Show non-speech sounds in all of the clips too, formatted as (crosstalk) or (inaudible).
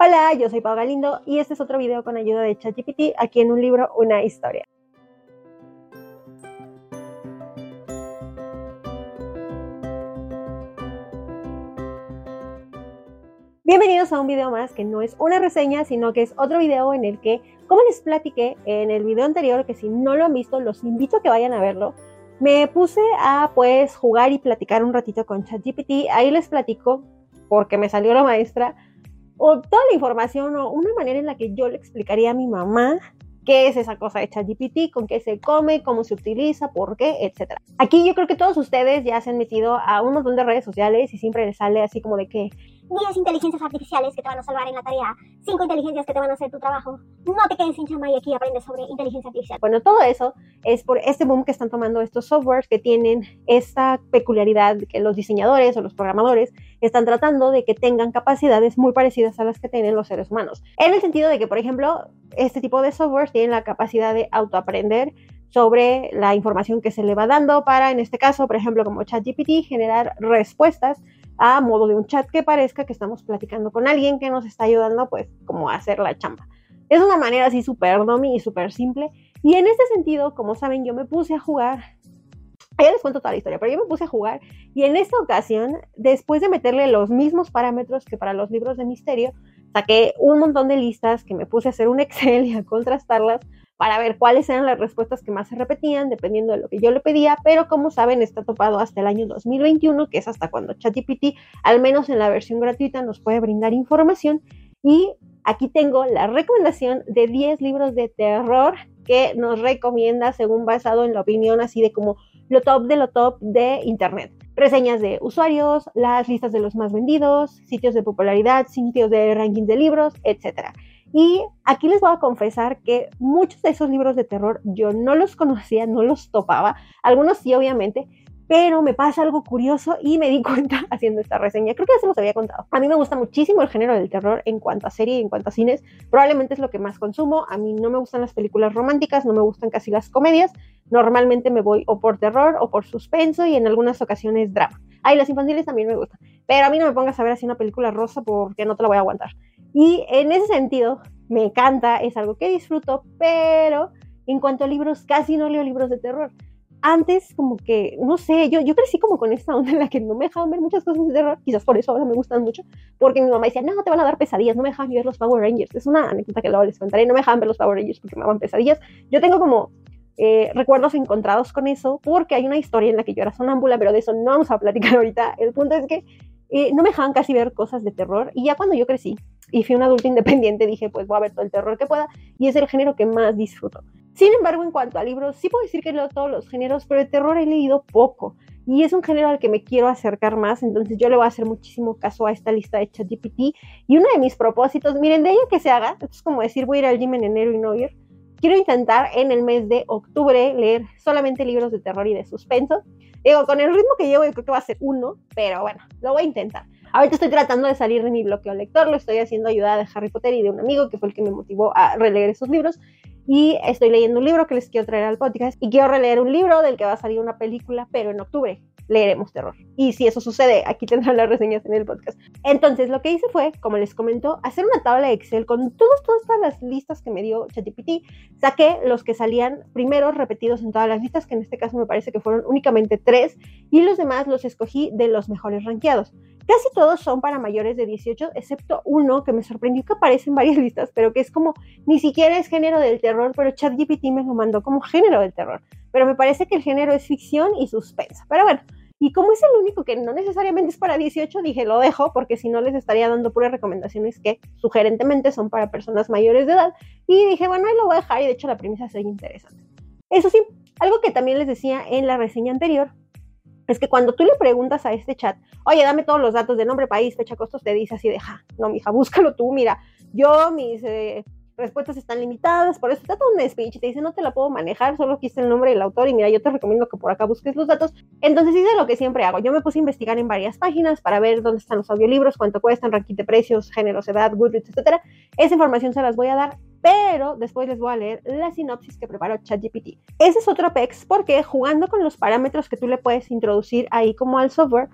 Hola, yo soy Pau Galindo y este es otro video con ayuda de ChatGPT aquí en un libro, una historia. Bienvenidos a un video más que no es una reseña, sino que es otro video en el que, como les platiqué en el video anterior, que si no lo han visto, los invito a que vayan a verlo, me puse a pues jugar y platicar un ratito con ChatGPT. Ahí les platico, porque me salió la maestra, o toda la información o una manera en la que yo le explicaría a mi mamá qué es esa cosa de ChatGPT, con qué se come, cómo se utiliza, por qué, etc. Aquí yo creo que todos ustedes ya se han metido a un montón de redes sociales y siempre les sale así como de que 10 inteligencias artificiales que te van a salvar en la tarea, 5 inteligencias que te van a hacer tu trabajo. No te quedes sin chamba y aquí aprendes sobre inteligencia artificial. Bueno, todo eso es por este boom que están tomando estos softwares que tienen esta peculiaridad que los diseñadores o los programadores están tratando de que tengan capacidades muy parecidas a las que tienen los seres humanos. En el sentido de que, por ejemplo, este tipo de softwares tienen la capacidad de autoaprender sobre la información que se le va dando para, en este caso, por ejemplo, como ChatGPT, generar respuestas a modo de un chat que parezca que estamos platicando con alguien que nos está ayudando, pues, como a hacer la chamba. Es una manera así súper domi y súper simple. Y en este sentido, como saben, yo me puse a jugar. Ya les cuento toda la historia, pero yo me puse a jugar y en esta ocasión, después de meterle los mismos parámetros que para los libros de misterio, saqué un montón de listas que me puse a hacer un (laughs) Excel y a contrastarlas para ver cuáles eran las respuestas que más se repetían, dependiendo de lo que yo le pedía, pero como saben, está topado hasta el año 2021, que es hasta cuando ChatGPT, al menos en la versión gratuita, nos puede brindar información. Y aquí tengo la recomendación de 10 libros de terror que nos recomienda según basado en la opinión así de como lo top de lo top de Internet. Reseñas de usuarios, las listas de los más vendidos, sitios de popularidad, sitios de rankings de libros, etc. Y aquí les voy a confesar que muchos de esos libros de terror yo no los conocía, no los topaba, algunos sí obviamente, pero me pasa algo curioso y me di (laughs) cuenta haciendo esta reseña. Creo que ya se los había contado. A mí me gusta muchísimo el género del terror en cuanto a serie y en cuanto a cines. Probablemente es lo que más consumo. A mí no me gustan las películas románticas, no me gustan casi las comedias. Normalmente me voy o por terror o por suspenso y en algunas ocasiones drama. Ay, las infantiles también me gustan. Pero a mí no me pongas a ver así una película rosa porque no te la voy a aguantar. Y en ese sentido, me encanta, es algo que disfruto, pero en cuanto a libros, casi no leo libros de terror. Antes, como que, no sé, yo, yo crecí como con esta onda en la que no me dejaban ver muchas cosas de terror, quizás por eso ahora me gustan mucho, porque mi mamá decía, no, te van a dar pesadillas, no me dejaban ver los Power Rangers. Es una anécdota que luego les contaré, no me dejaban ver los Power Rangers porque me daban pesadillas. Yo tengo como eh, recuerdos encontrados con eso, porque hay una historia en la que yo era sonámbula, pero de eso no vamos a platicar ahorita. El punto es que eh, no me dejaban casi ver cosas de terror, y ya cuando yo crecí, y fui un adulto independiente, dije, pues voy a ver todo el terror que pueda y es el género que más disfruto. Sin embargo, en cuanto a libros, sí puedo decir que leo todos los géneros, pero de terror he leído poco y es un género al que me quiero acercar más, entonces yo le voy a hacer muchísimo caso a esta lista de ChatGPT y uno de mis propósitos, miren, de ella que se haga, es como decir voy a ir al gym en enero y no ir, quiero intentar en el mes de octubre leer solamente libros de terror y de suspenso. Digo, con el ritmo que llevo yo creo que va a ser uno, pero bueno, lo voy a intentar. Ahorita estoy tratando de salir de mi bloqueo lector, lo estoy haciendo ayuda de Harry Potter y de un amigo que fue el que me motivó a releer esos libros. Y estoy leyendo un libro que les quiero traer al podcast y quiero releer un libro del que va a salir una película, pero en octubre leeremos terror. Y si eso sucede, aquí tendrán las reseñas en el podcast. Entonces, lo que hice fue, como les comento, hacer una tabla de Excel con todas, todas las listas que me dio ChatGPT. Saqué los que salían primero repetidos en todas las listas, que en este caso me parece que fueron únicamente tres, y los demás los escogí de los mejores rankeados. Casi todos son para mayores de 18, excepto uno que me sorprendió que aparece en varias (laughs) listas, pero que es como, ni siquiera es género del terror, pero ChatGPT me lo mandó como género del terror. Pero me parece que el género es ficción y suspensa. Pero bueno, y como es el único que no necesariamente es para 18, dije lo dejo porque si no les estaría dando puras recomendaciones que sugerentemente son para personas mayores de edad. Y dije, bueno, ahí lo voy a dejar y de hecho la premisa sería interesante. Eso sí, algo que también les decía en la reseña anterior es que cuando tú le preguntas a este chat, oye, dame todos los datos de nombre, país, fecha, costos, te dice así de, ja, no, mija, (laughs) búscalo tú, mira, yo mis eh, respuestas están limitadas, por eso te da un speech y te dice, no te la puedo manejar, solo quise el nombre del autor y mira, yo te recomiendo que por acá busques los datos. Entonces hice lo que siempre hago, yo me puse a investigar en varias páginas para ver dónde están los audiolibros, cuánto cuestan, ranking de precios, géneros, edad, Goodreads, etcétera. Esa información se las voy a dar pero después les voy a leer la sinopsis que preparó ChatGPT. Ese es otro PEX porque jugando con los parámetros que tú le puedes introducir ahí como al software,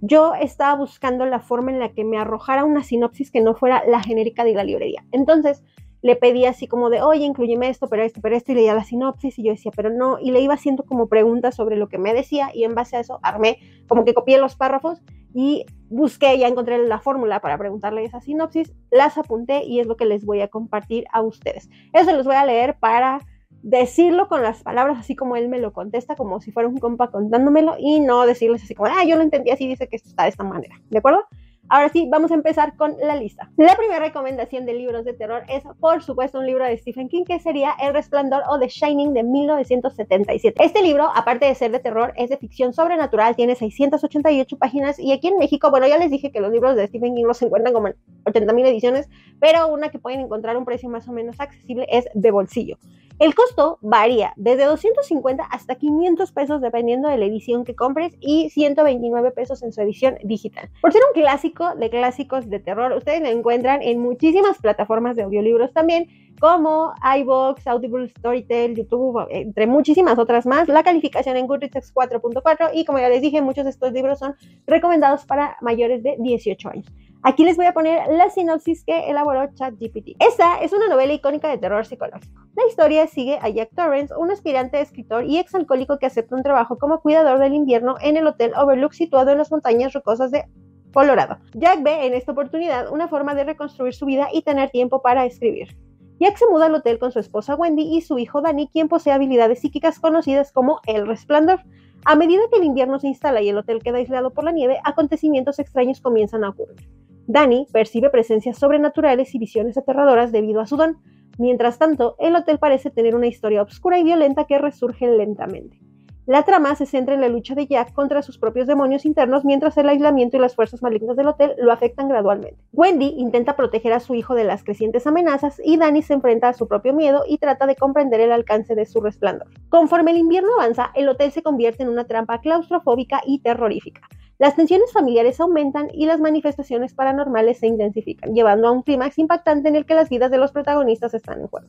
yo estaba buscando la forma en la que me arrojara una sinopsis que no fuera la genérica de la librería. Entonces, le pedí así como de, oye, incluyeme esto, pero esto, pero esto, y leía la sinopsis y yo decía, pero no, y le iba haciendo como preguntas sobre lo que me decía y en base a eso armé, como que copié los párrafos y busqué, ya encontré la fórmula para preguntarle esa sinopsis, las apunté y es lo que les voy a compartir a ustedes. Eso les voy a leer para decirlo con las palabras así como él me lo contesta, como si fuera un compa contándomelo y no decirles así como, ah, yo lo entendí así, dice que está de esta manera, ¿de acuerdo? Ahora sí, vamos a empezar con la lista. La primera recomendación de libros de terror es, por supuesto, un libro de Stephen King que sería El Resplandor o The Shining de 1977. Este libro, aparte de ser de terror, es de ficción sobrenatural, tiene 688 páginas y aquí en México, bueno, ya les dije que los libros de Stephen King los encuentran como en 80.000 ediciones, pero una que pueden encontrar un precio más o menos accesible es de bolsillo. El costo varía desde 250 hasta 500 pesos dependiendo de la edición que compres y 129 pesos en su edición digital. Por ser un clásico de clásicos de terror, ustedes lo encuentran en muchísimas plataformas de audiolibros también, como iVoox, Audible, Storytel, YouTube, entre muchísimas otras más. La calificación en Goodreads es 4.4 y como ya les dije, muchos de estos libros son recomendados para mayores de 18 años. Aquí les voy a poner la sinopsis que elaboró ChatGPT. Esta es una novela icónica de terror psicológico. La historia sigue a Jack Torrance, un aspirante escritor y exalcohólico que acepta un trabajo como cuidador del invierno en el Hotel Overlook situado en las montañas rocosas de Colorado. Jack ve en esta oportunidad una forma de reconstruir su vida y tener tiempo para escribir. Jack se muda al hotel con su esposa Wendy y su hijo Danny, quien posee habilidades psíquicas conocidas como el resplandor. A medida que el invierno se instala y el hotel queda aislado por la nieve, acontecimientos extraños comienzan a ocurrir. Danny percibe presencias sobrenaturales y visiones aterradoras debido a su don. Mientras tanto, el hotel parece tener una historia oscura y violenta que resurge lentamente. La trama se centra en la lucha de Jack contra sus propios demonios internos mientras el aislamiento y las fuerzas malignas del hotel lo afectan gradualmente. Wendy intenta proteger a su hijo de las crecientes amenazas y Danny se enfrenta a su propio miedo y trata de comprender el alcance de su resplandor. Conforme el invierno avanza, el hotel se convierte en una trampa claustrofóbica y terrorífica. Las tensiones familiares aumentan y las manifestaciones paranormales se intensifican, llevando a un clímax impactante en el que las vidas de los protagonistas están en juego.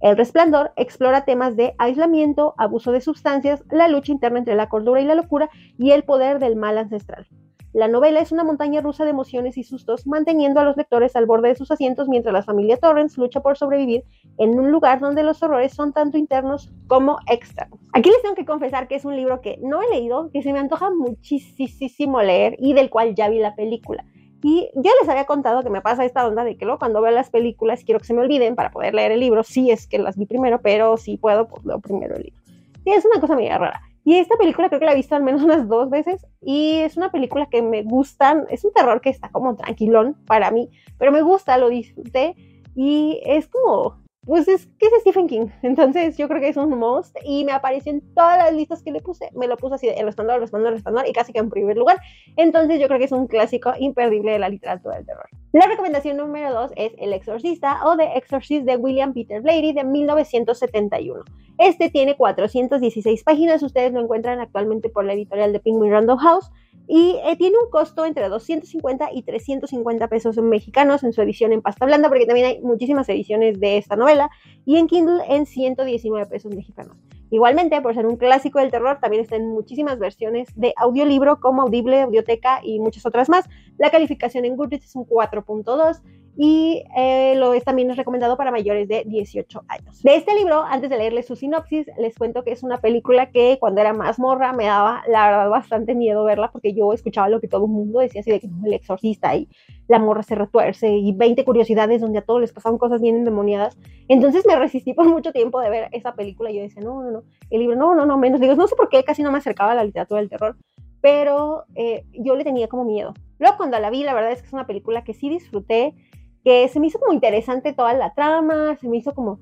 El Resplandor explora temas de aislamiento, abuso de sustancias, la lucha interna entre la cordura y la locura y el poder del mal ancestral. La novela es una montaña rusa de emociones y sustos, manteniendo a los lectores al borde de sus asientos mientras la familia Torrance lucha por sobrevivir en un lugar donde los horrores son tanto internos como externos. Aquí les tengo que confesar que es un libro que no he leído, que se me antoja muchísimo leer y del cual ya vi la película. Y ya les había contado que me pasa esta onda de que luego cuando veo las películas quiero que se me olviden para poder leer el libro, si es que las vi primero, pero si puedo, pues leo primero el libro. Y es una cosa medio rara. Y esta película creo que la he visto al menos (laughs) unas dos veces y es una película que me gusta, es un terror que está como tranquilón para mí, pero me gusta, lo disfruté y es como pues es que es Stephen King, (laughs) entonces yo creo que es un must. Y me apareció en todas las listas que le puse, me lo puse así de el resplandor, el resplandor, el resplandor y casi que en primer lugar, entonces yo creo que es un clásico imperdible de la literatura del terror. La recomendación número dos es El Exorcista o The Exorcist de William Peter Blatty de 1971. Este tiene 416 páginas, ustedes lo encuentran actualmente por la editorial de Penguin Random House y eh, tiene un costo entre 250 y 350 pesos mexicanos en su edición en pasta blanda, porque también hay muchísimas ediciones de esta novela, y en Kindle en 119 pesos mexicanos. Igualmente, por ser un clásico del terror, también está en muchísimas versiones de audiolibro como Audible, Audioteca y muchas otras más. La calificación en Goodreads es un 4.2 y eh, lo es también es recomendado para mayores de 18 años. De este libro, antes de leerles su sinopsis, les cuento que es una película que cuando era más morra me daba, la verdad, bastante miedo verla porque yo escuchaba lo que todo el mundo decía así de que el exorcista y la morra se retuerce y 20 curiosidades donde a todos les pasaban cosas bien endemoniadas. Entonces me resistí por mucho tiempo de ver esa película y yo decía, no, no, no, el libro, no, no, no, menos. Digo, no sé por qué casi no me acercaba a la literatura del terror, pero eh, yo le tenía como miedo. Luego cuando la vi, la verdad es que es una película que sí disfruté que se me hizo como interesante toda la trama, se me hizo como...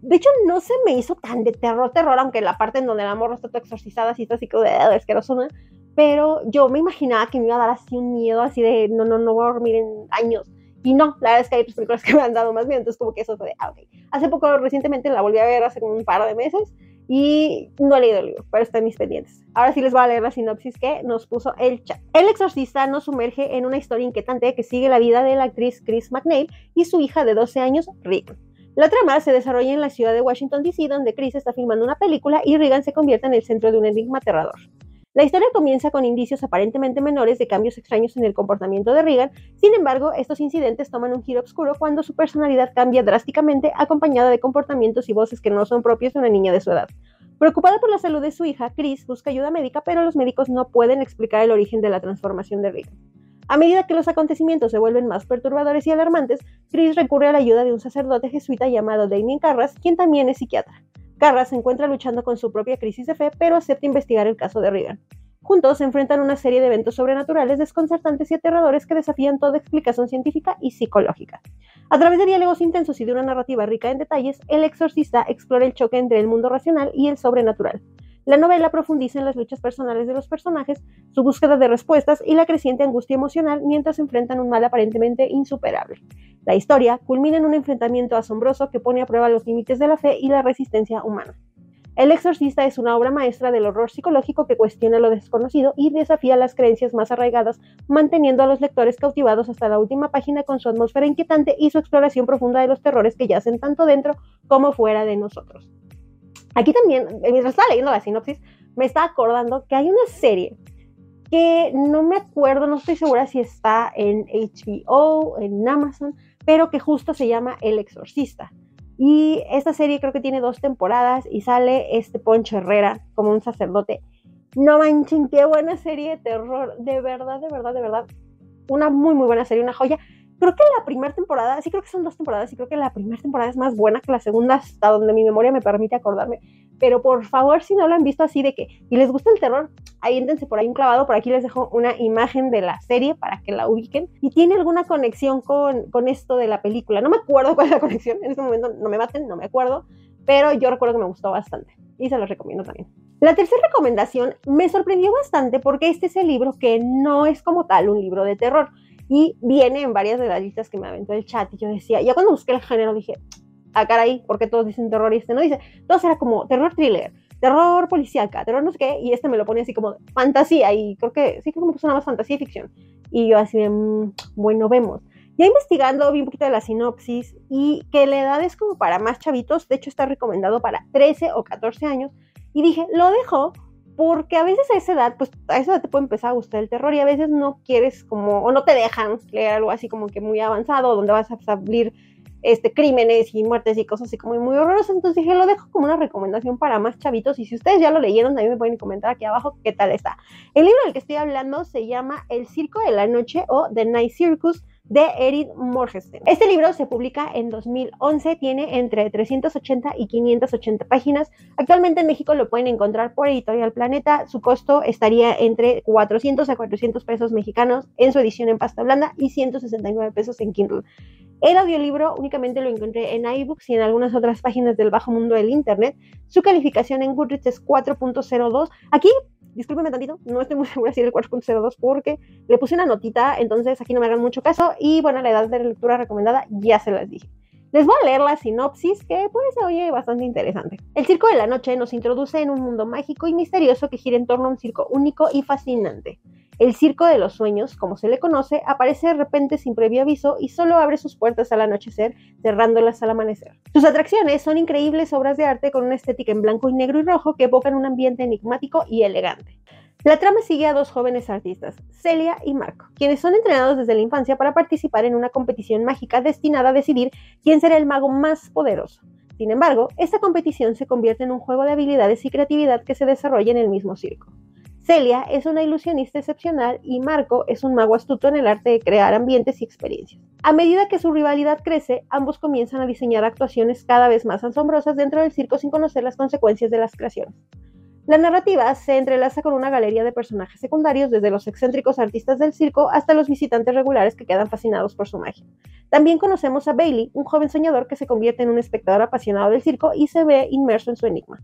De hecho, no se me hizo tan de terror, terror, aunque la parte en donde la morra está toda exorcizada, así está así de asqueroso, ¿no? Pero yo me imaginaba que me iba a dar así un miedo, así de no, no, no voy a dormir en años. Y no, la verdad es que hay otras películas que me han dado más miedo, entonces como que eso fue de, ah, ok. Hace poco, recientemente la volví a ver hace como un par de meses y no he leído el libro, pero está en mis pendientes. Ahora sí les voy a leer la sinopsis que nos puso el chat. El exorcista nos sumerge en una historia inquietante que sigue la vida de la actriz Chris McNeil y su hija de 12 años, Regan. La trama se desarrolla en la ciudad de Washington, D.C., donde Chris está filmando una película y Regan se convierte en el centro de un enigma aterrador. La historia comienza con indicios aparentemente menores de cambios extraños en el comportamiento de Regan, sin embargo, estos incidentes toman un giro oscuro cuando su personalidad cambia drásticamente acompañada de comportamientos y voces que no son propios de una niña de su edad. Preocupada por la salud de su hija, Chris busca ayuda médica, pero los médicos no pueden explicar el origen de la transformación de Regan. A medida que los acontecimientos se vuelven más perturbadores y alarmantes, Chris recurre a la ayuda de un sacerdote jesuita llamado Damien Carras, quien también es psiquiatra. Carras se encuentra luchando con su propia crisis de fe, pero acepta investigar el caso de Regan. Juntos se enfrentan una serie de eventos sobrenaturales desconcertantes y aterradores que desafían toda explicación científica y psicológica. A través de diálogos intensos y de una narrativa rica en detalles, el exorcista explora el choque entre el mundo racional y el sobrenatural. La novela profundiza en las luchas personales de los personajes, su búsqueda de respuestas y la creciente angustia emocional mientras enfrentan un mal aparentemente insuperable. La historia culmina en un enfrentamiento asombroso que pone a prueba los límites de la fe y la resistencia humana. El exorcista es una obra maestra del horror psicológico que cuestiona lo desconocido y desafía las creencias más arraigadas, manteniendo a los lectores cautivados hasta la última página con su atmósfera inquietante y su exploración profunda de los terrores que yacen tanto dentro como fuera de nosotros. Aquí también, eh, mientras estaba leyendo la sinopsis, me estaba acordando que hay una serie que no me acuerdo, no estoy segura si está en HBO, en Amazon, pero que justo se llama El Exorcista. Y esta serie creo que tiene dos temporadas y sale este Poncho Herrera como un sacerdote. No manchen, qué buena serie de terror, de verdad, de verdad, de verdad. Una muy, muy buena serie, una joya. Creo que la primera temporada, sí creo que son dos temporadas, y creo que la primera temporada es más buena que la segunda, hasta donde mi memoria me permite acordarme. Pero por favor, si no lo han visto así de que, y les gusta el terror, aviéntense por ahí un clavado. Por aquí les dejo una imagen de la serie para que la ubiquen. Y tiene alguna conexión con, con esto de la película. No me acuerdo cuál es la conexión, en este momento no me maten, no me acuerdo. Pero yo recuerdo que me gustó bastante y se los recomiendo también. La tercera recomendación me sorprendió bastante porque este es el libro que no es como tal un libro de terror y viene en varias de las listas que me aventó el chat. Y yo decía, ya cuando busqué el género dije, ah, caray, porque todos dicen terror y este no dice. Entonces era como terror thriller, terror policíaca, terror no sé qué, y este me lo pone así como fantasía, y creo que sí, que me puso nada más fantasía y ficción. Y yo así de, mm, bueno, vemos. Ya investigando, vi un poquito de la sinopsis y que la edad es como para más chavitos, de hecho está recomendado para 13 o 14 años, y dije, lo dejo porque a veces a esa edad, pues a esa edad te puede empezar a gustar el terror y a veces no quieres como, o no te dejan leer algo así como que muy avanzado, donde vas a salir este, crímenes y muertes y cosas así como muy horrorosas. Entonces dije, lo dejo como una recomendación para más chavitos. Y si ustedes ya lo leyeron, también me pueden comentar aquí abajo qué tal está. El libro del que estoy hablando se llama El Circo de la Noche o The Night Circus de Erin Morgenstern. Este libro se publica en 2011, tiene entre 380 y 580 páginas. Actualmente en México lo pueden encontrar por Editorial Planeta. Su costo estaría entre 400 a 400 pesos mexicanos en su edición en pasta blanda y 169 pesos en Kindle. El audiolibro únicamente lo encontré en iBooks y en algunas otras páginas del bajo mundo del Internet. Su calificación en Goodreads es 4.02. Aquí discúlpenme tantito, no estoy muy (laughs) segura si es el 4.02 porque le puse una notita, entonces aquí no me hagan mucho caso. Y bueno, la edad de lectura recomendada ya se las dije. Les voy a leer la sinopsis que pues se oye bastante interesante. El Circo de la Noche nos introduce en un mundo mágico y misterioso que gira en torno a un circo único y fascinante. El Circo de los Sueños, como se le conoce, aparece de repente sin previo aviso y solo abre sus puertas al anochecer, cerrándolas al amanecer. Sus atracciones son increíbles obras de arte con una estética en blanco y negro y rojo que evocan un ambiente enigmático y elegante. La trama sigue a dos jóvenes artistas, Celia y Marco, quienes son entrenados desde la infancia para participar en una competición mágica destinada a decidir quién será el mago más poderoso. Sin embargo, esta competición se convierte en un juego de habilidades y creatividad que se desarrolla en el mismo circo. Celia es una ilusionista excepcional y Marco es un mago astuto en el arte de crear ambientes y experiencias. A medida que su rivalidad crece, ambos comienzan a diseñar actuaciones cada vez más asombrosas dentro del circo sin conocer las consecuencias de las creaciones. La narrativa se entrelaza con una galería de personajes secundarios, desde los excéntricos artistas del circo hasta los visitantes regulares que quedan fascinados por su magia. También conocemos a Bailey, un joven soñador que se convierte en un espectador apasionado del circo y se ve inmerso en su enigma.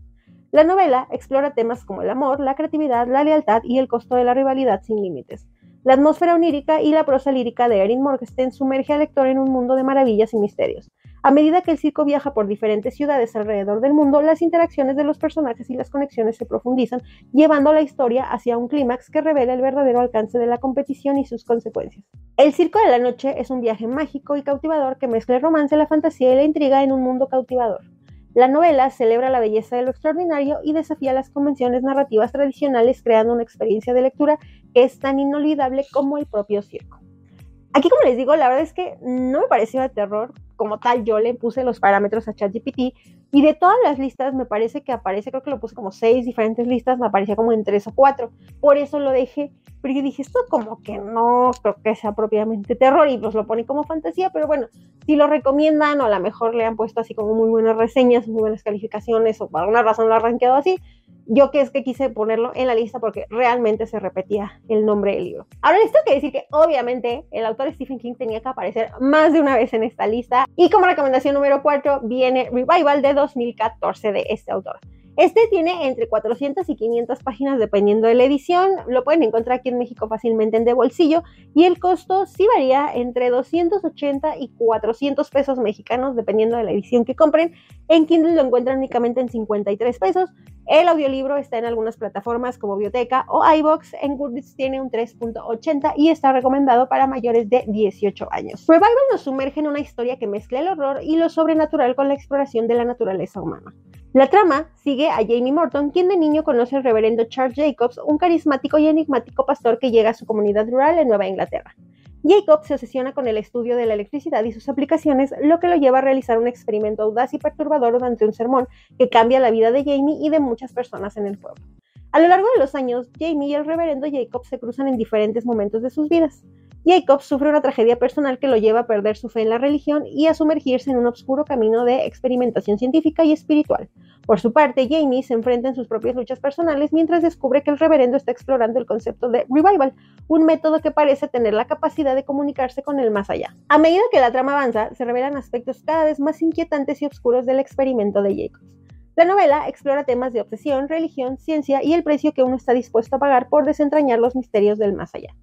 La novela explora temas como el amor, la creatividad, la lealtad y el costo de la rivalidad sin límites. La atmósfera onírica y la prosa lírica de Erin Morgenstern sumerge al lector en un mundo de maravillas y misterios. A medida que el circo viaja por diferentes ciudades alrededor del mundo, las interacciones de los personajes y las conexiones se profundizan, llevando la historia hacia un clímax que revela el verdadero alcance de la competición y sus consecuencias. El Circo de la Noche es un viaje mágico y cautivador que mezcla el romance, la fantasía y la intriga en un mundo cautivador. La novela celebra la belleza de lo extraordinario y desafía las convenciones narrativas tradicionales creando una experiencia de lectura que es tan inolvidable como el propio circo. Aquí, como les digo, la verdad es que no me pareció de terror. Como tal, yo le puse los parámetros a ChatGPT y de todas las listas me parece que aparece, creo que lo puse como seis diferentes listas, me aparecía como en tres o cuatro. Por eso lo dejé, porque dije, esto como que no creo que sea propiamente terror y pues lo pone como fantasía, pero bueno, si lo recomiendan o a lo mejor le han puesto así como muy buenas reseñas, muy buenas calificaciones o por alguna razón lo han rankeado así, yo que es que quise ponerlo en la lista porque realmente se repetía el nombre del libro. Ahora les tengo que decir que obviamente el autor Stephen King tenía que aparecer más de una vez en esta lista y como recomendación número 4 viene Revival de 2014 de este autor. Este tiene entre 400 y 500 páginas dependiendo de la edición. Lo pueden encontrar aquí en México fácilmente en de bolsillo y el costo sí varía entre 280 y 400 pesos mexicanos dependiendo de la edición que compren. En Kindle lo encuentran únicamente en 53 pesos. El audiolibro está en algunas plataformas como Biblioteca o iBox. En Goodreads tiene un 3.80 y está recomendado para mayores de 18 años. Revival nos sumerge en una historia que mezcla el horror y lo sobrenatural con la exploración de la naturaleza humana. La trama sigue a Jamie Morton, quien de niño conoce al reverendo Charles Jacobs, un carismático y enigmático pastor que llega a su comunidad rural en Nueva Inglaterra. Jacobs se obsesiona con el estudio de la electricidad y sus aplicaciones, lo que lo lleva a realizar un experimento audaz y perturbador durante un sermón que cambia la vida de Jamie y de muchas personas en el pueblo. A lo largo de los años, Jamie y el reverendo Jacobs se cruzan en diferentes momentos de sus vidas. Jacob sufre una tragedia personal que lo lleva a perder su fe en la religión y a sumergirse en un oscuro camino de experimentación científica y espiritual. Por su parte, Jamie se enfrenta en sus propias luchas personales mientras descubre que el reverendo está explorando el concepto de revival, un método que parece tener la capacidad de comunicarse con el más allá. A medida que la trama avanza, se revelan aspectos cada vez más inquietantes y oscuros del experimento de Jacobs. La novela explora temas de obsesión, religión, ciencia y el precio que uno está dispuesto a pagar por desentrañar los misterios del más allá.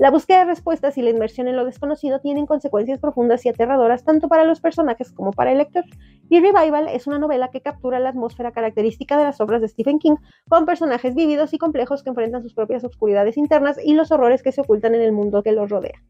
La búsqueda de respuestas y la inmersión en lo desconocido tienen consecuencias profundas y aterradoras tanto para los personajes como para el lector. Y Revival es una novela que captura la atmósfera característica de las obras de Stephen King, con personajes vívidos y complejos que enfrentan sus propias oscuridades internas y los horrores que se ocultan en el mundo que los rodea.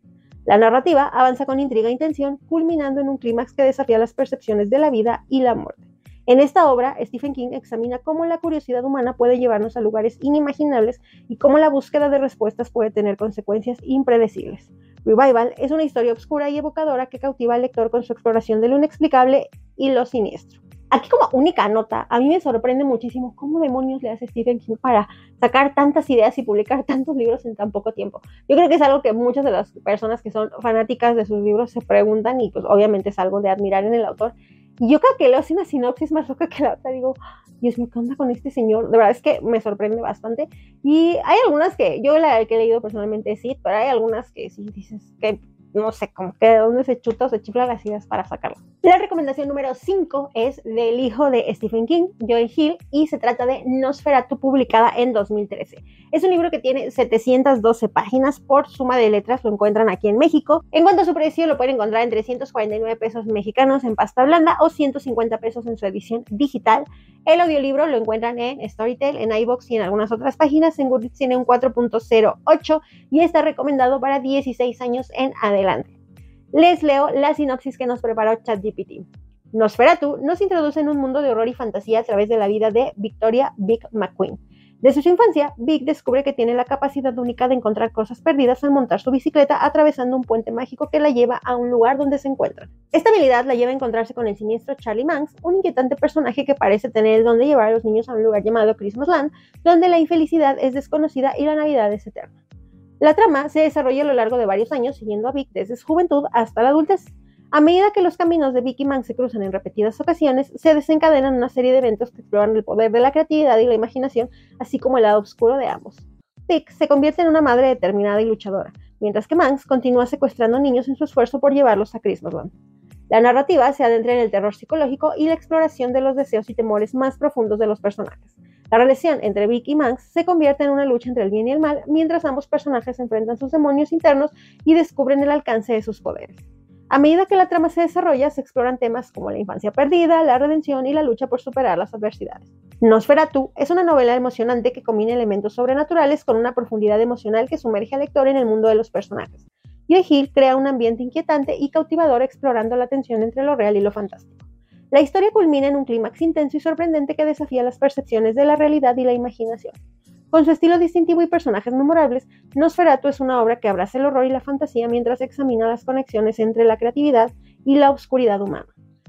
La narrativa avanza con intriga e intención, culminando en un clímax que desafía las percepciones de la vida y la muerte. En esta obra, Stephen King examina cómo la curiosidad humana puede llevarnos a lugares inimaginables y cómo la búsqueda de respuestas puede tener consecuencias impredecibles. Revival es una historia oscura y evocadora que cautiva al lector con su exploración de lo inexplicable y lo siniestro. Aquí como única nota, a mí me sorprende muchísimo cómo demonios le hace Stephen King para sacar tantas ideas y publicar tantos libros en tan poco tiempo. Yo creo que es algo que muchas de las personas que son fanáticas de sus libros se preguntan y pues obviamente es algo de admirar en el autor. Y yo creo que leo una sinopsis más loca que la otra. Digo, Dios mío, ¿qué onda con este señor? De verdad es que me sorprende bastante. Y hay algunas que, yo la que he leído personalmente sí, pero hay algunas que sí dices que no sé, como que de dónde se chuta o se chifla las ideas para sacarlo. La recomendación número 5 es del hijo de Stephen King, Joy Hill, y se trata de Nosferatu, publicada en 2013. Es un libro que tiene 712 páginas por suma de letras, lo encuentran aquí en México. En cuanto a su precio, lo pueden encontrar en 349 pesos mexicanos en pasta blanda o 150 pesos en su edición digital. El audiolibro lo encuentran en Storytel, en iBox y en algunas otras páginas. En Goodreads tiene un 4.08 y está recomendado para 16 años en adelante. Les leo la sinopsis que nos preparó ChatGPT. Nosferatu nos introduce en un mundo de horror y fantasía a través de la vida de Victoria Big McQueen desde su infancia, Vic descubre que tiene la capacidad única de encontrar cosas perdidas al montar su bicicleta atravesando un puente mágico que la lleva a un lugar donde se encuentra. Esta habilidad la lleva a encontrarse con el siniestro Charlie Manx, un inquietante personaje que parece tener el don de llevar a los niños a un lugar llamado Christmas Land, donde la infelicidad es desconocida y la Navidad es eterna. La trama se desarrolla a lo largo de varios años, siguiendo a Vic desde su juventud hasta la adultez. A medida que los caminos de Vicky Mann se cruzan en repetidas ocasiones, se desencadenan una serie de eventos que exploran el poder de la creatividad y la imaginación, así como el lado oscuro de ambos. Vic se convierte en una madre determinada y luchadora, mientras que Manx continúa secuestrando niños en su esfuerzo por llevarlos a Christmasland. La narrativa se adentra en el terror psicológico y la exploración de los deseos y temores más profundos de los personajes. La relación entre Vic y Manx se convierte en una lucha entre el bien y el mal, mientras ambos personajes enfrentan sus demonios internos y descubren el alcance de sus poderes. A medida que la trama se desarrolla, se exploran temas como la infancia perdida, la redención y la lucha por superar las adversidades. Nosferatu es una novela emocionante que combina elementos sobrenaturales con una profundidad emocional que sumerge al lector en el mundo de los personajes. Joy Hill crea un ambiente inquietante y cautivador explorando la tensión entre lo real y lo fantástico. La historia culmina en un clímax intenso y sorprendente que desafía las percepciones de la realidad y la imaginación. Con su estilo distintivo y personajes memorables, Nosferatu es una obra que abraza el horror y la fantasía mientras examina las conexiones entre la creatividad y la oscuridad humana.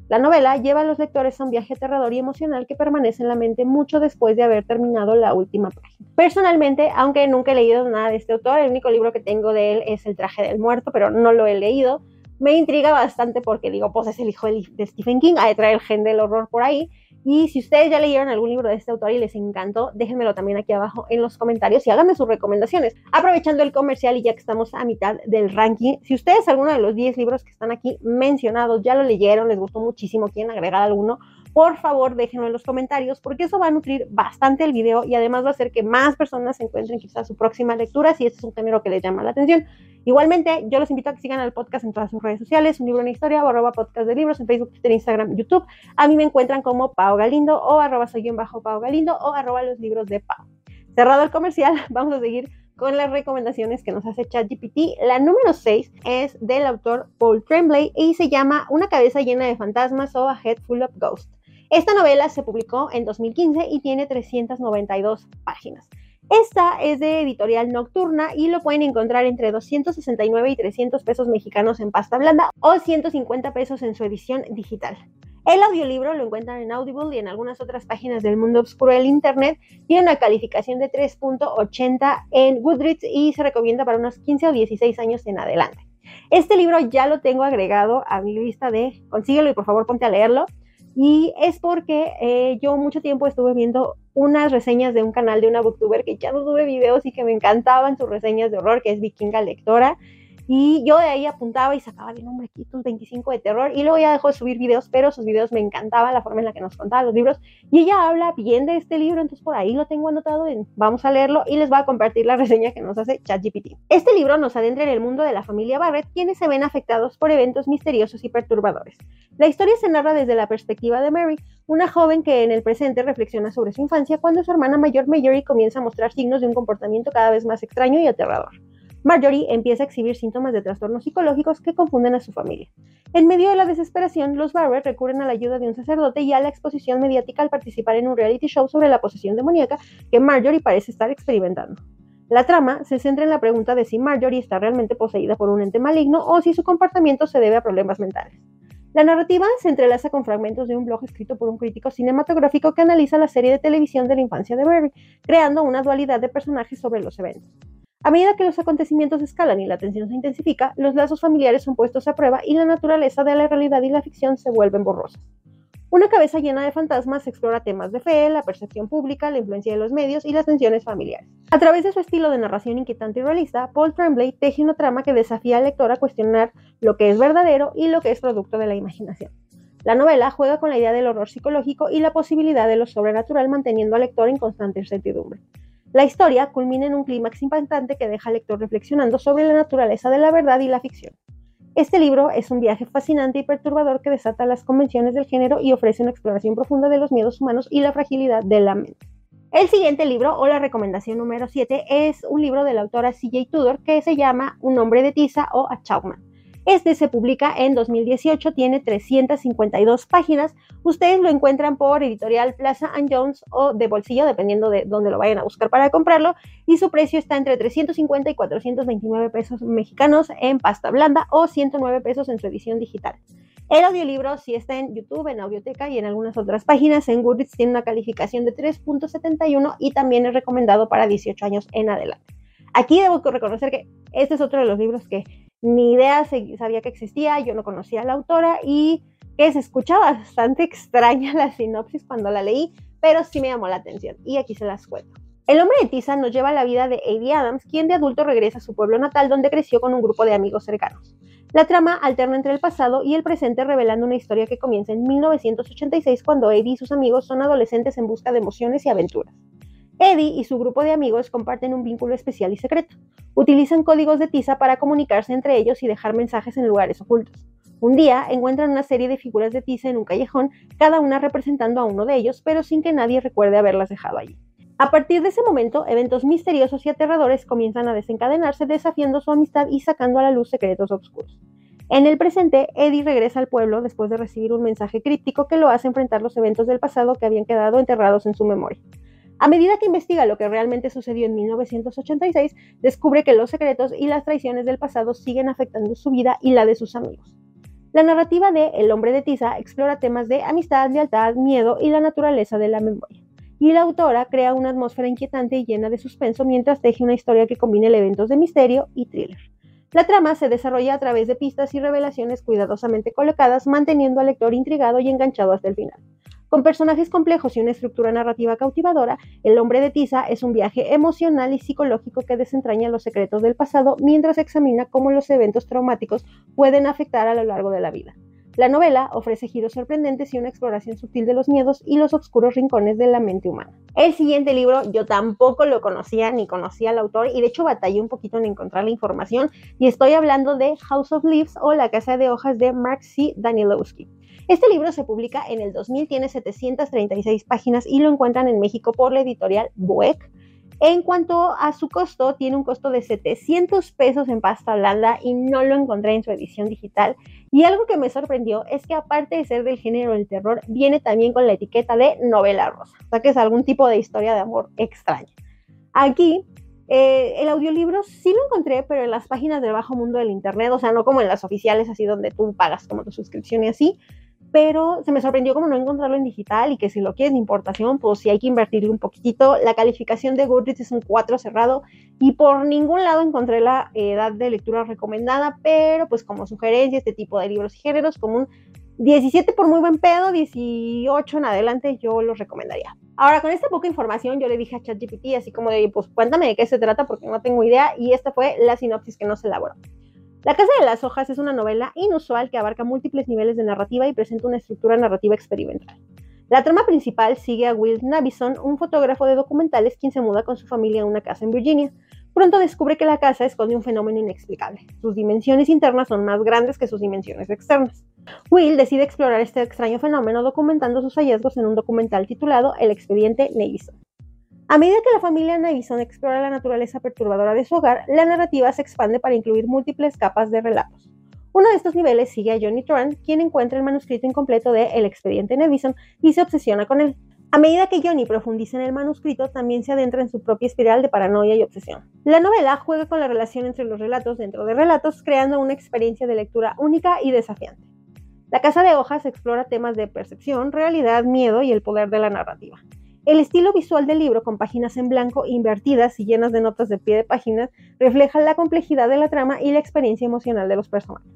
La novela lleva a los lectores a un viaje aterrador y emocional que permanece en la mente mucho después de haber terminado la última página. Personalmente, aunque nunca he leído nada de este autor, el único libro que tengo de él es El traje del muerto, pero no lo he leído. Me intriga bastante porque digo, pues es el hijo de Stephen King, ha de traer gen del horror por ahí. Y si ustedes ya leyeron algún libro de este autor y les encantó, déjenmelo también aquí abajo en los comentarios y háganme sus recomendaciones. Aprovechando el comercial y ya que estamos a mitad del ranking, si ustedes alguno de los 10 libros que están aquí mencionados ya lo leyeron, les gustó muchísimo, quieren agregar alguno, por favor déjenlo en los comentarios porque eso va a nutrir bastante el video y además va a hacer que más personas encuentren quizás su próxima lectura si este es un género que les llama la atención. Igualmente, yo los invito a que sigan al podcast en todas sus redes sociales, un libro en historia o arroba podcast de libros en Facebook, Twitter, Instagram, YouTube. A mí me encuentran como Pau Galindo o arroba soy bajo Pau Galindo o arroba los libros de Pau. Cerrado el comercial, (laughs) vamos a seguir con las recomendaciones que nos hace ChatGPT. La número 6 es del autor Paul Tremblay y se llama Una cabeza llena de fantasmas o A Head Full of Ghosts. Esta novela se publicó en 2015 y tiene 392 páginas. Esta es de editorial Nocturna y lo pueden encontrar entre 269 y 300 pesos mexicanos en pasta blanda o 150 pesos en su edición digital. El audiolibro lo encuentran en Audible y en algunas otras páginas del mundo oscuro del Internet. Tiene una calificación de 3.80 en Goodreads y se recomienda para unos 15 o 16 años en adelante. Este libro ya lo tengo agregado a mi lista de consíguelo y por favor ponte a leerlo. Y es porque eh, yo mucho tiempo estuve viendo unas reseñas de un canal de una booktuber que ya no sube videos y que me encantaban sus reseñas de horror, que es Vikinga Lectora. Y yo de ahí apuntaba y sacaba de nombre aquí tus 25 de terror. Y luego ya dejó de subir videos, pero sus videos me encantaban la forma en la que nos contaba los libros. Y ella habla bien de este libro, entonces por ahí lo tengo anotado. Vamos a leerlo y les voy a compartir la (laughs) reseña que nos hace ChatGPT. Este libro nos adentra en el mundo de la familia Barrett, quienes se ven afectados por eventos misteriosos y perturbadores. La historia se narra desde la perspectiva de Mary, una joven que en el presente reflexiona sobre su infancia cuando su hermana mayor Marjorie comienza a mostrar signos de un comportamiento cada vez más extraño y aterrador. Marjorie empieza a exhibir síntomas de trastornos psicológicos que confunden a su familia. En medio de la desesperación, los Barrett recurren a la ayuda de un sacerdote y a la exposición mediática al participar en un reality show sobre la posesión demoníaca que Marjorie parece estar experimentando. La trama se centra en la pregunta de si Marjorie está realmente poseída por un ente maligno o si su comportamiento se debe a problemas mentales. La narrativa se entrelaza con fragmentos de un blog escrito por un crítico cinematográfico que analiza la serie de televisión de la infancia de Barry, creando una dualidad de personajes sobre los eventos. A medida que los acontecimientos escalan y la tensión se intensifica, los lazos familiares son puestos a prueba y la naturaleza de la realidad y la ficción se vuelven borrosas. Una cabeza llena de fantasmas explora temas de fe, la percepción pública, la influencia de los medios y las tensiones familiares. A través de su estilo de narración inquietante y realista, Paul Tremblay teje una trama que desafía al lector a cuestionar lo que es verdadero y lo que es producto de la imaginación. La novela juega con la idea del horror psicológico y la posibilidad de lo sobrenatural manteniendo al lector en constante incertidumbre. La historia culmina en un clímax impactante que deja al lector reflexionando sobre la naturaleza de la verdad y la ficción. Este libro es un viaje fascinante y perturbador que desata las convenciones del género y ofrece una exploración profunda de los miedos humanos y la fragilidad de la mente. El siguiente libro, o la recomendación número 7, es un libro de la autora C.J. Tudor que se llama Un hombre de tiza o A Chapman. Este se publica en 2018, tiene 352 páginas. Ustedes lo encuentran por editorial Plaza Jones o de bolsillo, dependiendo de dónde lo vayan a buscar para comprarlo. Y su precio está entre 350 y 429 pesos mexicanos en pasta blanda o 109 pesos en su edición digital. El audiolibro sí está en YouTube, en Audioteca y en algunas otras páginas. En Goodreads tiene una calificación de 3.71 y también es recomendado para 18 años en adelante. Aquí debo reconocer que este es otro de los libros que ni idea sabía que existía, yo no conocía a la autora y que se escuchaba bastante extraña la sinopsis cuando la leí, pero sí me llamó la atención y aquí se las cuento. El hombre de Tiza nos lleva a la vida de Eddie Adams, quien de adulto regresa a su pueblo natal donde creció con un grupo de amigos cercanos. La trama alterna entre el pasado y el presente revelando una historia que comienza en 1986 cuando Eddie y sus amigos son adolescentes en busca de emociones y aventuras. Eddie y su grupo de amigos comparten un vínculo especial y secreto. Utilizan códigos de tiza para comunicarse entre ellos y dejar mensajes en lugares ocultos. Un día encuentran una serie de figuras de tiza en un callejón, cada una representando a uno de ellos, pero sin que nadie recuerde haberlas dejado allí. A partir de ese momento, eventos misteriosos y aterradores comienzan a desencadenarse, desafiando su amistad y sacando a la luz secretos oscuros. En el presente, Eddie regresa al pueblo después de recibir un mensaje críptico que lo hace enfrentar los eventos del pasado que habían quedado enterrados en su memoria. A medida que investiga lo que realmente sucedió en 1986, descubre que los secretos y las traiciones del pasado siguen afectando su vida y la de sus amigos. La narrativa de El hombre de Tiza explora temas de amistad, lealtad, miedo y la naturaleza de la memoria. Y la autora crea una atmósfera inquietante y llena de suspenso mientras teje una historia que combina elementos de misterio y thriller. La trama se desarrolla a través de pistas y revelaciones cuidadosamente colocadas, manteniendo al lector intrigado y enganchado hasta el final. Con personajes complejos y una estructura narrativa cautivadora, El hombre de Tiza es un viaje emocional y psicológico que desentraña los secretos del pasado mientras examina cómo los eventos traumáticos pueden afectar a lo largo de la vida. La novela ofrece giros sorprendentes y una exploración sutil de los miedos y los oscuros rincones de la mente humana. El siguiente libro yo tampoco lo conocía ni conocía al autor y de hecho batallé un poquito en encontrar la información y estoy hablando de House of Leaves o La Casa de Hojas de Mark C. Danilowski. Este libro se publica en el 2000, tiene 736 páginas y lo encuentran en México por la editorial Boeck. En cuanto a su costo, tiene un costo de 700 pesos en pasta blanda y no lo encontré en su edición digital. Y algo que me sorprendió es que aparte de ser del género del terror, viene también con la etiqueta de novela rosa, o sea que es algún tipo de historia de amor extraña. Aquí eh, el audiolibro sí lo encontré, pero en las páginas del bajo mundo del internet, o sea, no como en las oficiales, así donde tú pagas como tu suscripción y así, pero se me sorprendió como no encontrarlo en digital y que si lo quieres de importación, pues sí hay que invertirle un poquitito. La calificación de Goodreads es un 4 cerrado y por ningún lado encontré la edad de lectura recomendada, pero pues como sugerencia este tipo de libros y géneros como un 17 por muy buen pedo, 18 en adelante yo los recomendaría. Ahora, con esta poca información, yo le dije a ChatGPT así como de, pues cuéntame de qué se trata porque no tengo idea y esta fue la sinopsis que nos elaboró. La Casa de las Hojas es una novela inusual que abarca múltiples niveles de narrativa y presenta una estructura narrativa experimental. La trama principal sigue a Will Navison, un fotógrafo de documentales quien se muda con su familia a una casa en Virginia. Pronto descubre que la casa esconde un fenómeno inexplicable. Sus dimensiones internas son más grandes que sus dimensiones externas. Will decide explorar este extraño fenómeno documentando sus hallazgos en un documental titulado El expediente Navison. A medida que la familia Navison explora la naturaleza perturbadora de su hogar, la narrativa se expande para incluir múltiples capas de relatos. Uno de estos niveles sigue a Johnny Trant, quien encuentra el manuscrito incompleto de El expediente Navison y se obsesiona con él. A medida que Johnny profundiza en el manuscrito, también se adentra en su propia espiral de paranoia y obsesión. La novela juega con la relación entre los relatos dentro de relatos, creando una experiencia de lectura única y desafiante. La Casa de Hojas explora temas de percepción, realidad, miedo y el poder de la narrativa. El estilo visual del libro, con páginas en blanco invertidas y llenas de notas de pie de páginas, refleja la complejidad de la trama y la experiencia emocional de los personajes.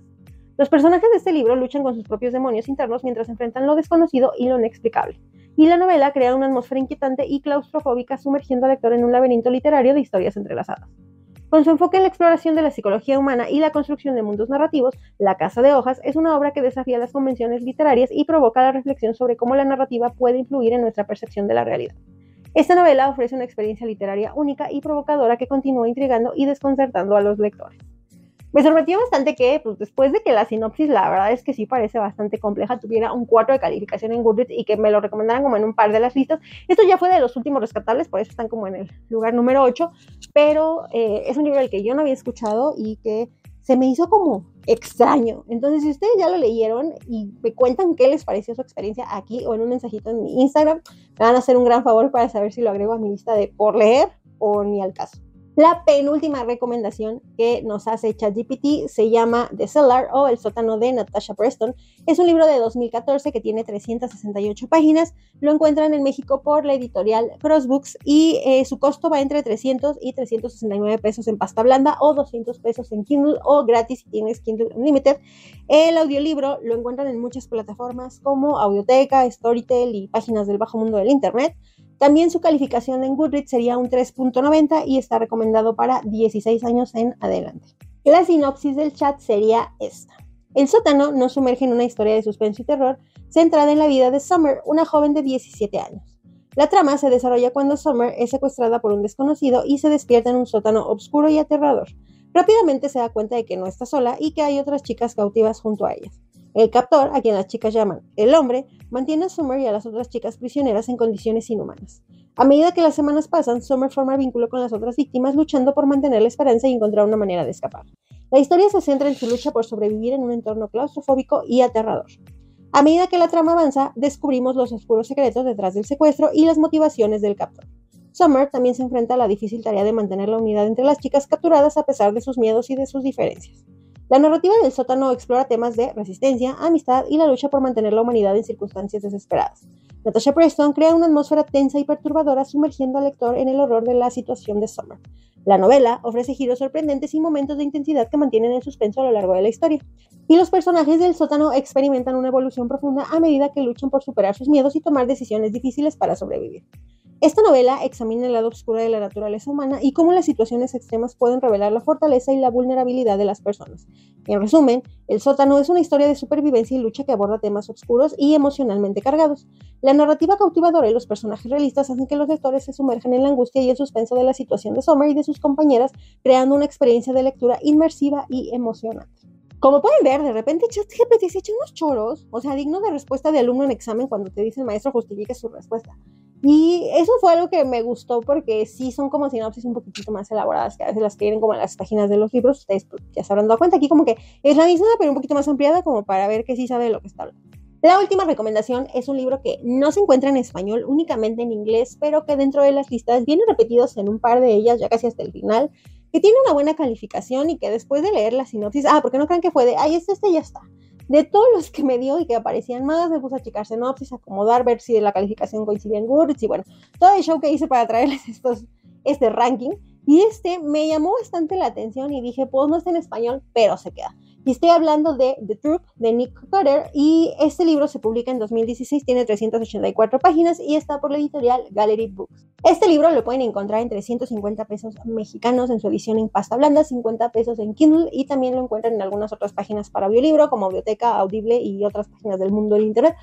Los personajes de este libro luchan con sus propios demonios internos mientras enfrentan lo desconocido y lo inexplicable. Y la novela crea una atmósfera inquietante y claustrofóbica sumergiendo al lector en un laberinto literario de historias entrelazadas. Con su enfoque en la exploración de la psicología humana y la construcción de mundos narrativos, La Casa de Hojas es una obra que desafía las convenciones literarias y provoca la reflexión sobre cómo la narrativa puede influir en nuestra percepción de la realidad. Esta novela ofrece una experiencia literaria única y provocadora que continúa intrigando y desconcertando a los lectores. Me sorprendió bastante que, pues, después de que la sinopsis, la verdad es que sí parece bastante compleja, tuviera un 4 de calificación en Goodreads y que me lo recomendaran como en un par de las listas. Esto ya fue de los últimos rescatables, por eso están como en el lugar número 8, pero eh, es un libro del que yo no había escuchado y que se me hizo como extraño. Entonces, si ustedes ya lo leyeron y me cuentan qué les pareció su experiencia aquí o en un mensajito en mi Instagram, me van a hacer un gran favor para saber si lo agrego a mi lista de por leer o ni al caso. La penúltima recomendación que nos hace ChatGPT se llama The Cellar o El sótano de Natasha Preston. Es un libro de 2014 que tiene 368 páginas. Lo encuentran en México por la editorial Crossbooks y eh, su costo va entre 300 y 369 pesos en pasta blanda o 200 pesos en Kindle o gratis si tienes Kindle Unlimited. El audiolibro lo encuentran en muchas plataformas como Audioteca, Storytel y páginas del bajo mundo del Internet. También su calificación en Goodreads sería un 3.90 y está recomendado para 16 años en adelante. La sinopsis del chat sería esta. El sótano nos sumerge en una historia de suspenso y terror centrada en la vida de Summer, una joven de 17 años. La trama se desarrolla cuando Summer es secuestrada por un desconocido y se despierta en un sótano oscuro y aterrador. Rápidamente se da cuenta de que no está sola y que hay otras chicas cautivas junto a ellas. El captor, a quien las chicas llaman el hombre, mantiene a Summer y a las otras chicas prisioneras en condiciones inhumanas. A medida que las semanas pasan, Summer forma vínculo con las otras víctimas, luchando por mantener la esperanza y encontrar una manera de escapar. La historia se centra en su lucha por sobrevivir en un entorno claustrofóbico y aterrador. A medida que la trama avanza, descubrimos los oscuros secretos detrás del secuestro y las motivaciones del captor. Summer también se enfrenta a la difícil tarea de mantener la unidad entre las chicas capturadas a pesar de sus miedos y de sus diferencias. La narrativa del sótano explora temas de resistencia, amistad y la lucha por mantener la humanidad en circunstancias desesperadas. Natasha Preston crea una atmósfera tensa y perturbadora sumergiendo al lector en el horror de la situación de Summer. La novela ofrece giros sorprendentes y momentos de intensidad que mantienen el suspenso a lo largo de la historia. Y los personajes del sótano experimentan una evolución profunda a medida que luchan por superar sus miedos y tomar decisiones difíciles para sobrevivir. Esta novela examina el lado oscuro de la naturaleza humana y cómo las situaciones extremas pueden revelar la fortaleza y la vulnerabilidad de las personas. En resumen, El sótano es una historia de supervivencia y lucha que aborda temas oscuros y emocionalmente cargados. La narrativa cautivadora y los personajes realistas hacen que los lectores se sumerjan en la angustia y el suspenso de la situación de Summer y de sus compañeras, creando una experiencia de lectura inmersiva y emocionante. Como pueden ver, de repente ChatGPT se echa unos choros, o sea, digno de respuesta de alumno en examen cuando te dice el maestro justifique su respuesta. Y eso fue algo que me gustó porque sí son como sinopsis un poquitito más elaboradas que a veces las que vienen como en las páginas de los libros. Ustedes pues, ya se habrán dado cuenta aquí como que es la misma pero un poquito más ampliada como para ver que sí sabe de lo que está hablando. La última recomendación es un libro que no se encuentra en español, únicamente en inglés, pero que dentro de las listas viene repetidos en un par de ellas, ya casi hasta el final, que tiene una buena calificación y que después de leer la sinopsis, ah, porque no crean que fue de, ay, este, este ya está. De todos los que me dio y que aparecían más, me puse a checar sinopsis, acomodar, ver si la calificación coincidía en Goodreads y bueno, todo el show que hice para traerles (laughs) estos, este ranking. Y este me llamó bastante la atención y dije, pues no está en español, pero se queda. Y estoy hablando de The Troop de Nick Cutter y este libro se publica en 2016, tiene 384 páginas y está por la editorial Gallery Books. Este libro lo pueden encontrar en 350 pesos mexicanos en su edición en pasta blanda, 50 pesos en Kindle y también lo encuentran en algunas otras páginas para audiolibro como Biblioteca, Audible y otras páginas del mundo del Internet.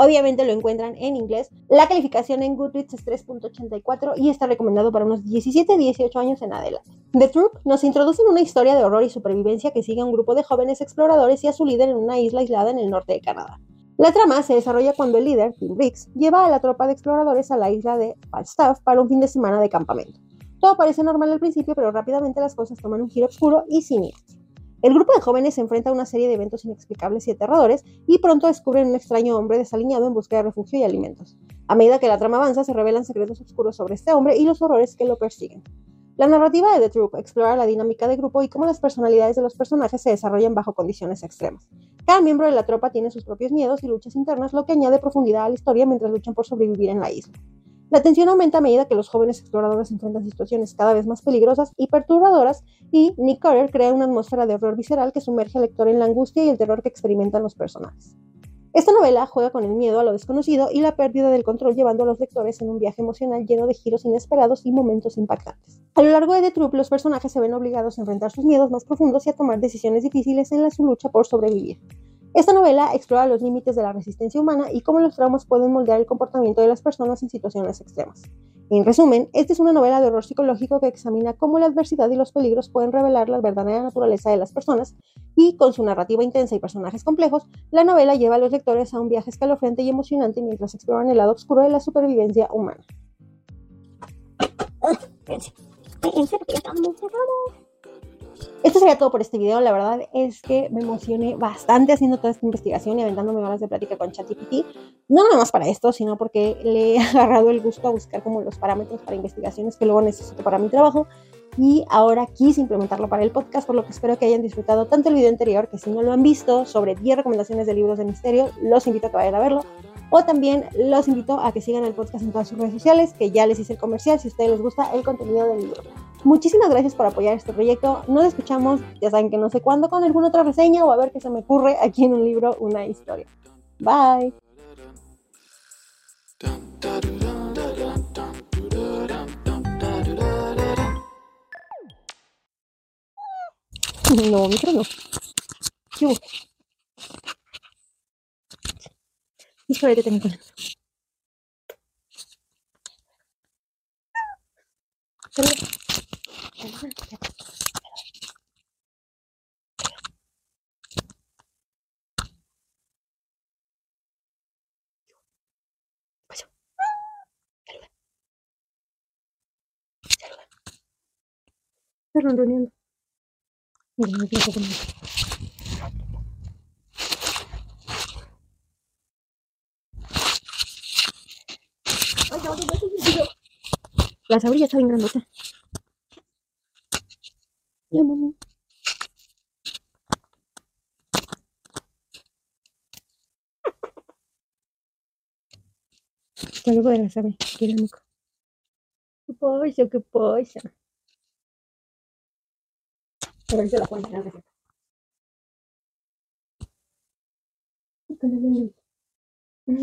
Obviamente lo encuentran en inglés. La calificación en Goodreads es 3.84 y está recomendado para unos 17-18 años en adelante. The Troop nos introduce en una historia de horror y supervivencia que sigue a un grupo de jóvenes exploradores y a su líder en una isla aislada en el norte de Canadá. La trama se desarrolla cuando el líder, Tim Briggs, lleva a la tropa de exploradores a la isla de Falstaff para un fin de semana de campamento. Todo parece normal al principio, pero rápidamente las cosas toman un giro oscuro y siniestro. El grupo de jóvenes se enfrenta a una serie de eventos inexplicables y aterradores y pronto descubren un extraño hombre desaliñado en busca de refugio y alimentos. A medida que la trama avanza, se revelan secretos oscuros sobre este hombre y los horrores que lo persiguen. La narrativa de The Troop explora la dinámica de grupo y cómo las personalidades de los personajes se desarrollan bajo condiciones extremas. Cada miembro de la tropa tiene sus propios miedos y luchas internas, lo que añade profundidad a la historia mientras luchan por sobrevivir en la isla. La tensión aumenta a medida que los jóvenes exploradores enfrentan situaciones cada vez más peligrosas y perturbadoras, y Nick Carter crea una atmósfera de horror visceral que sumerge al lector en la angustia y el terror que experimentan los personajes. Esta novela juega con el miedo a lo desconocido y la pérdida del control llevando a los lectores en un viaje emocional lleno de giros inesperados y momentos impactantes. A lo largo de The Troop, los personajes se ven obligados a enfrentar sus miedos más profundos y a tomar decisiones difíciles en la su lucha por sobrevivir. Esta novela explora los límites de la resistencia humana y cómo los traumas pueden moldear el comportamiento de las personas en situaciones extremas. En resumen, esta es una novela de horror psicológico que examina cómo la adversidad y los peligros pueden revelar la verdadera naturaleza de las personas y con su narrativa intensa y personajes complejos, la novela lleva a los lectores a un viaje escalofriante y emocionante mientras exploran el lado oscuro de la supervivencia humana. Esto sería todo por este video. La verdad es que me emocioné bastante haciendo toda esta investigación y aventándome horas de plática con ChatGPT. No nada más para esto, sino porque le he (laughs) agarrado el gusto a buscar como los parámetros para investigaciones que luego necesito para mi trabajo. Y ahora quise implementarlo para el podcast, por lo que espero que hayan disfrutado tanto el video anterior, que si no lo han visto, sobre 10 recomendaciones de libros de misterio, los invito a que vayan a verlo. O también los invito a que sigan el podcast en todas sus redes sociales, que ya les hice el comercial si a ustedes les gusta el contenido del libro. Muchísimas gracias por apoyar este proyecto. Nos escuchamos, ya saben que no sé cuándo, con alguna otra reseña o a ver qué se me ocurre aquí en un libro, una historia. Bye. (laughs) No, micro no. ¿Qué Híjole, te me quedo con Ay, no, no, no, no, La sabrilla está bien grandota. Ya, mamá. Salgo de la sabe. Aquí la nuca. ¿Qué pasa? ¿Qué pasa? Se la ponen, no cierto.